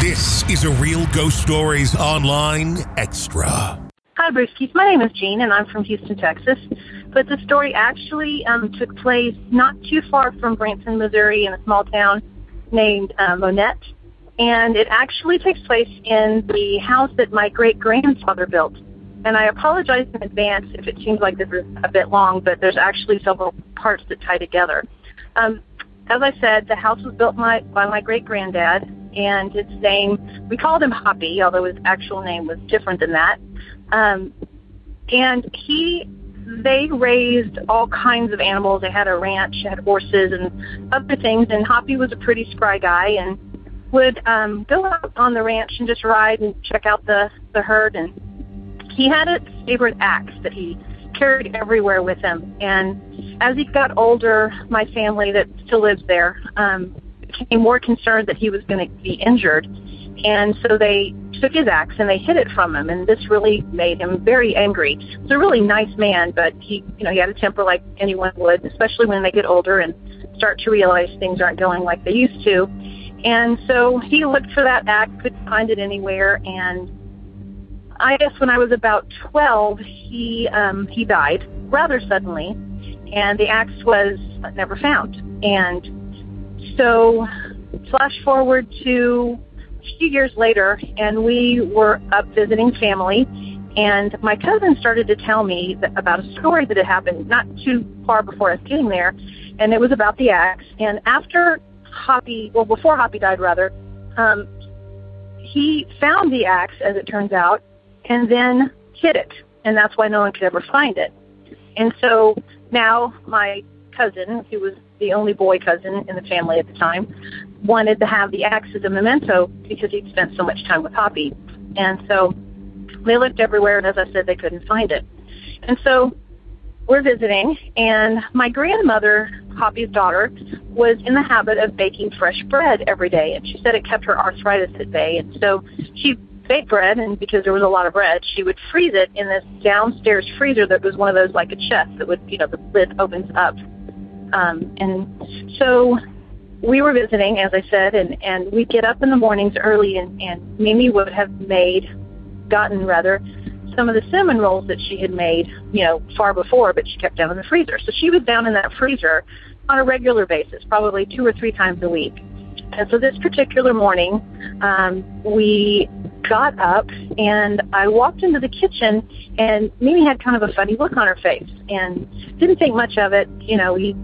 This is a Real Ghost Stories Online Extra. Hi, Brewskis. My name is Jean, and I'm from Houston, Texas. But the story actually um, took place not too far from Branson, Missouri, in a small town named uh, Monett. And it actually takes place in the house that my great grandfather built. And I apologize in advance if it seems like this is a bit long, but there's actually several parts that tie together. Um, as I said, the house was built my, by my great granddad, and his name, we called him Hoppy, although his actual name was different than that. Um, and he, they raised all kinds of animals. They had a ranch, had horses and other things, and Hoppy was a pretty spry guy and would um, go out on the ranch and just ride and check out the, the herd. And he had a favorite axe that he carried everywhere with him. And as he got older, my family that still lives there um, became more concerned that he was going to be injured. And so they took his axe and they hid it from him, and this really made him very angry. He's a really nice man, but he, you know, he had a temper like anyone would, especially when they get older and start to realize things aren't going like they used to. And so he looked for that axe, couldn't find it anywhere, and I guess when I was about 12, he um, he died rather suddenly, and the axe was never found. And so, flash forward to a few years later, and we were up visiting family, and my cousin started to tell me that, about a story that had happened not too far before us getting there, and it was about the axe. And after Hoppy, well, before Hoppy died, rather, um, he found the axe, as it turns out, and then hid it. And that's why no one could ever find it. And so now my cousin, who was the only boy cousin in the family at the time, wanted to have the axe as a memento because he'd spent so much time with Hoppy. And so they looked everywhere, and as I said, they couldn't find it. And so we're visiting, and my grandmother, Hoppy's daughter, was in the habit of baking fresh bread every day, and she said it kept her arthritis at bay. And so she baked bread, and because there was a lot of bread, she would freeze it in this downstairs freezer that was one of those like a chest that would, you know, the lid opens up. Um, and so we were visiting, as I said, and and we get up in the mornings early, and and Mimi would have made, gotten rather, some of the cinnamon rolls that she had made, you know, far before, but she kept down in the freezer. So she was down in that freezer on a regular basis, probably two or three times a week. And so this particular morning, um, we got up and I walked into the kitchen and Mimi had kind of a funny look on her face and didn't think much of it. You know, we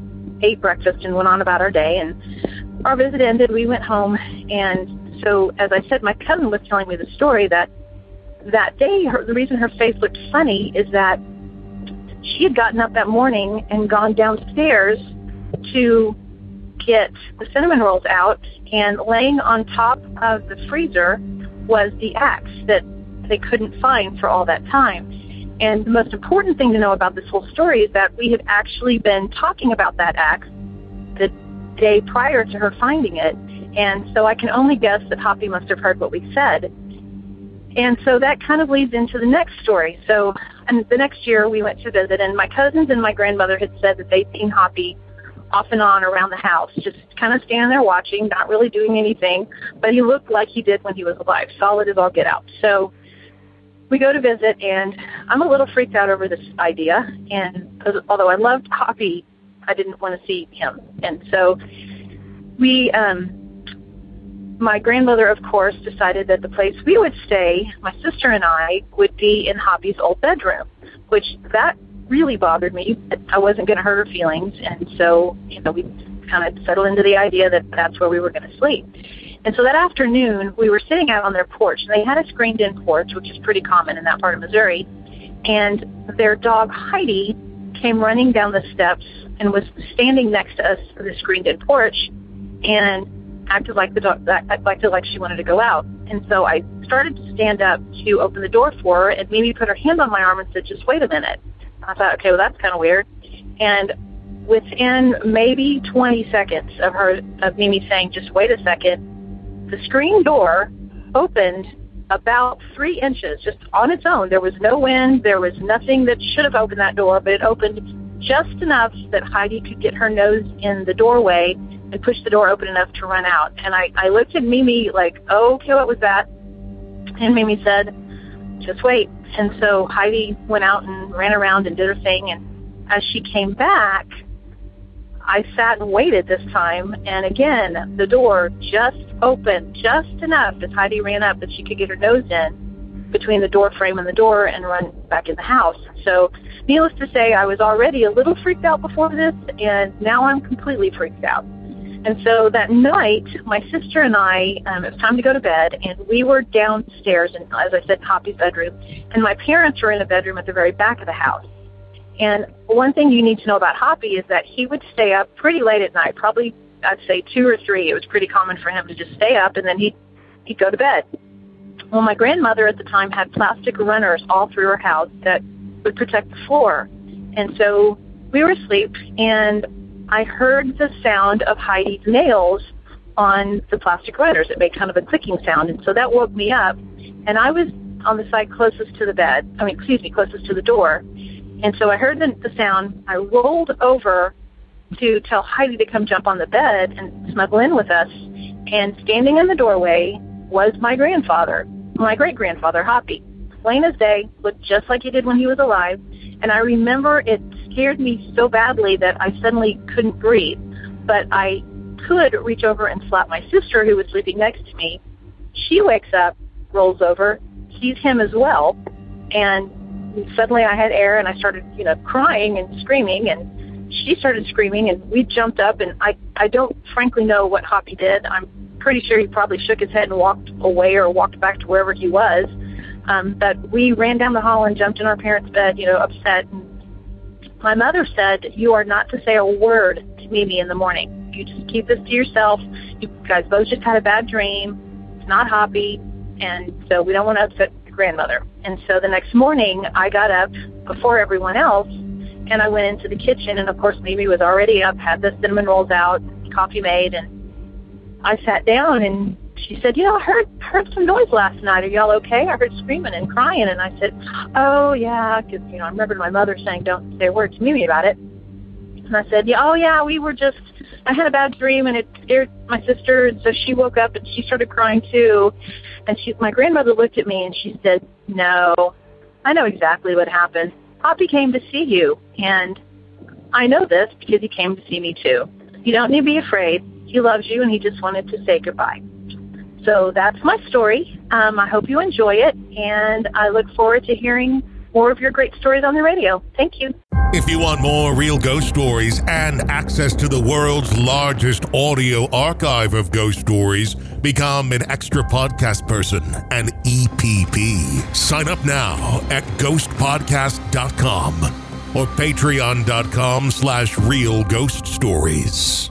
ate breakfast and went on about our day and our visit ended. We went home and so as I said, my cousin was telling me the story that that day, her, the reason her face looked funny is that she had gotten up that morning and gone downstairs to get the cinnamon rolls out, and laying on top of the freezer was the axe that they couldn't find for all that time. And the most important thing to know about this whole story is that we had actually been talking about that axe the day prior to her finding it. And so I can only guess that Hoppy must have heard what we said. And so that kind of leads into the next story. So and the next year we went to visit, and my cousins and my grandmother had said that they'd seen Hoppy off and on around the house, just kind of standing there watching, not really doing anything, but he looked like he did when he was alive, solid as all get out. So we go to visit, and I'm a little freaked out over this idea. And although I loved Hoppy, I didn't want to see him, and so we um, my grandmother, of course, decided that the place we would stay, my sister and I, would be in Hoppy's old bedroom, which that really bothered me. I wasn't going to hurt her feelings, and so you know we kind of settled into the idea that that's where we were going to sleep. And so that afternoon, we were sitting out on their porch, and they had a screened-in porch, which is pretty common in that part of Missouri. And their dog Heidi came running down the steps and was standing next to us for the screened-in porch, and acted like the dog acted like she wanted to go out. And so I started to stand up to open the door for her, and Mimi put her hand on my arm and said, "Just wait a minute." I thought, okay, well that's kind of weird. And within maybe 20 seconds of her of Mimi saying, "Just wait a second, the screen door opened about three inches, just on its own. There was no wind. There was nothing that should have opened that door, but it opened just enough that Heidi could get her nose in the doorway and push the door open enough to run out. And I, I looked at Mimi like, okay, what was that? And Mimi said, just wait. And so Heidi went out and ran around and did her thing. And as she came back, I sat and waited this time. And again, the door just opened just enough as Heidi ran up that she could get her nose in between the door frame and the door and run back in the house. So, needless to say, I was already a little freaked out before this, and now I'm completely freaked out. And so that night, my sister and I, um, it was time to go to bed, and we were downstairs, and as I said, Hoppy's bedroom, and my parents were in a bedroom at the very back of the house. And one thing you need to know about Hoppy is that he would stay up pretty late at night, probably I'd say two or three. It was pretty common for him to just stay up, and then he'd he'd go to bed. Well, my grandmother at the time had plastic runners all through her house that would protect the floor, and so we were asleep, and I heard the sound of Heidi's nails on the plastic runners. It made kind of a clicking sound, and so that woke me up. And I was on the side closest to the bed. I mean, excuse me, closest to the door. And so I heard the, the sound. I rolled over to tell Heidi to come jump on the bed and snuggle in with us. And standing in the doorway was my grandfather, my great grandfather, Hoppy. Plain as day, looked just like he did when he was alive. And I remember it scared me so badly that I suddenly couldn't breathe. But I could reach over and slap my sister, who was sleeping next to me. She wakes up, rolls over, sees him as well, and suddenly I had air, and I started, you know, crying and screaming, and she started screaming, and we jumped up, and I I don't frankly know what Hoppy did. I'm pretty sure he probably shook his head and walked away or walked back to wherever he was. Um, but we ran down the hall and jumped in our parents' bed, you know, upset and my mother said, You are not to say a word to Mimi in the morning. You just keep this to yourself. You guys both just had a bad dream. It's not Hoppy. And so we don't want to upset grandmother. And so the next morning, I got up before everyone else and I went into the kitchen. And of course, Mimi was already up, had the cinnamon rolls out, coffee made. And I sat down and she said, "You know, I heard heard some noise last night. Are y'all okay? I heard screaming and crying." And I said, "Oh yeah," because you know I remember my mother saying, "Don't say a word to Mimi about it." And I said, "Yeah, oh yeah, we were just. I had a bad dream and it scared my sister, and so she woke up and she started crying too." And she, my grandmother looked at me and she said, "No, I know exactly what happened. Poppy came to see you, and I know this because he came to see me too. You don't need to be afraid. He loves you, and he just wanted to say goodbye." So that's my story. Um, I hope you enjoy it, and I look forward to hearing more of your great stories on the radio. Thank you. If you want more real ghost stories and access to the world's largest audio archive of ghost stories, become an extra podcast person, an EPP. Sign up now at ghostpodcast.com or patreon.com slash real ghost stories.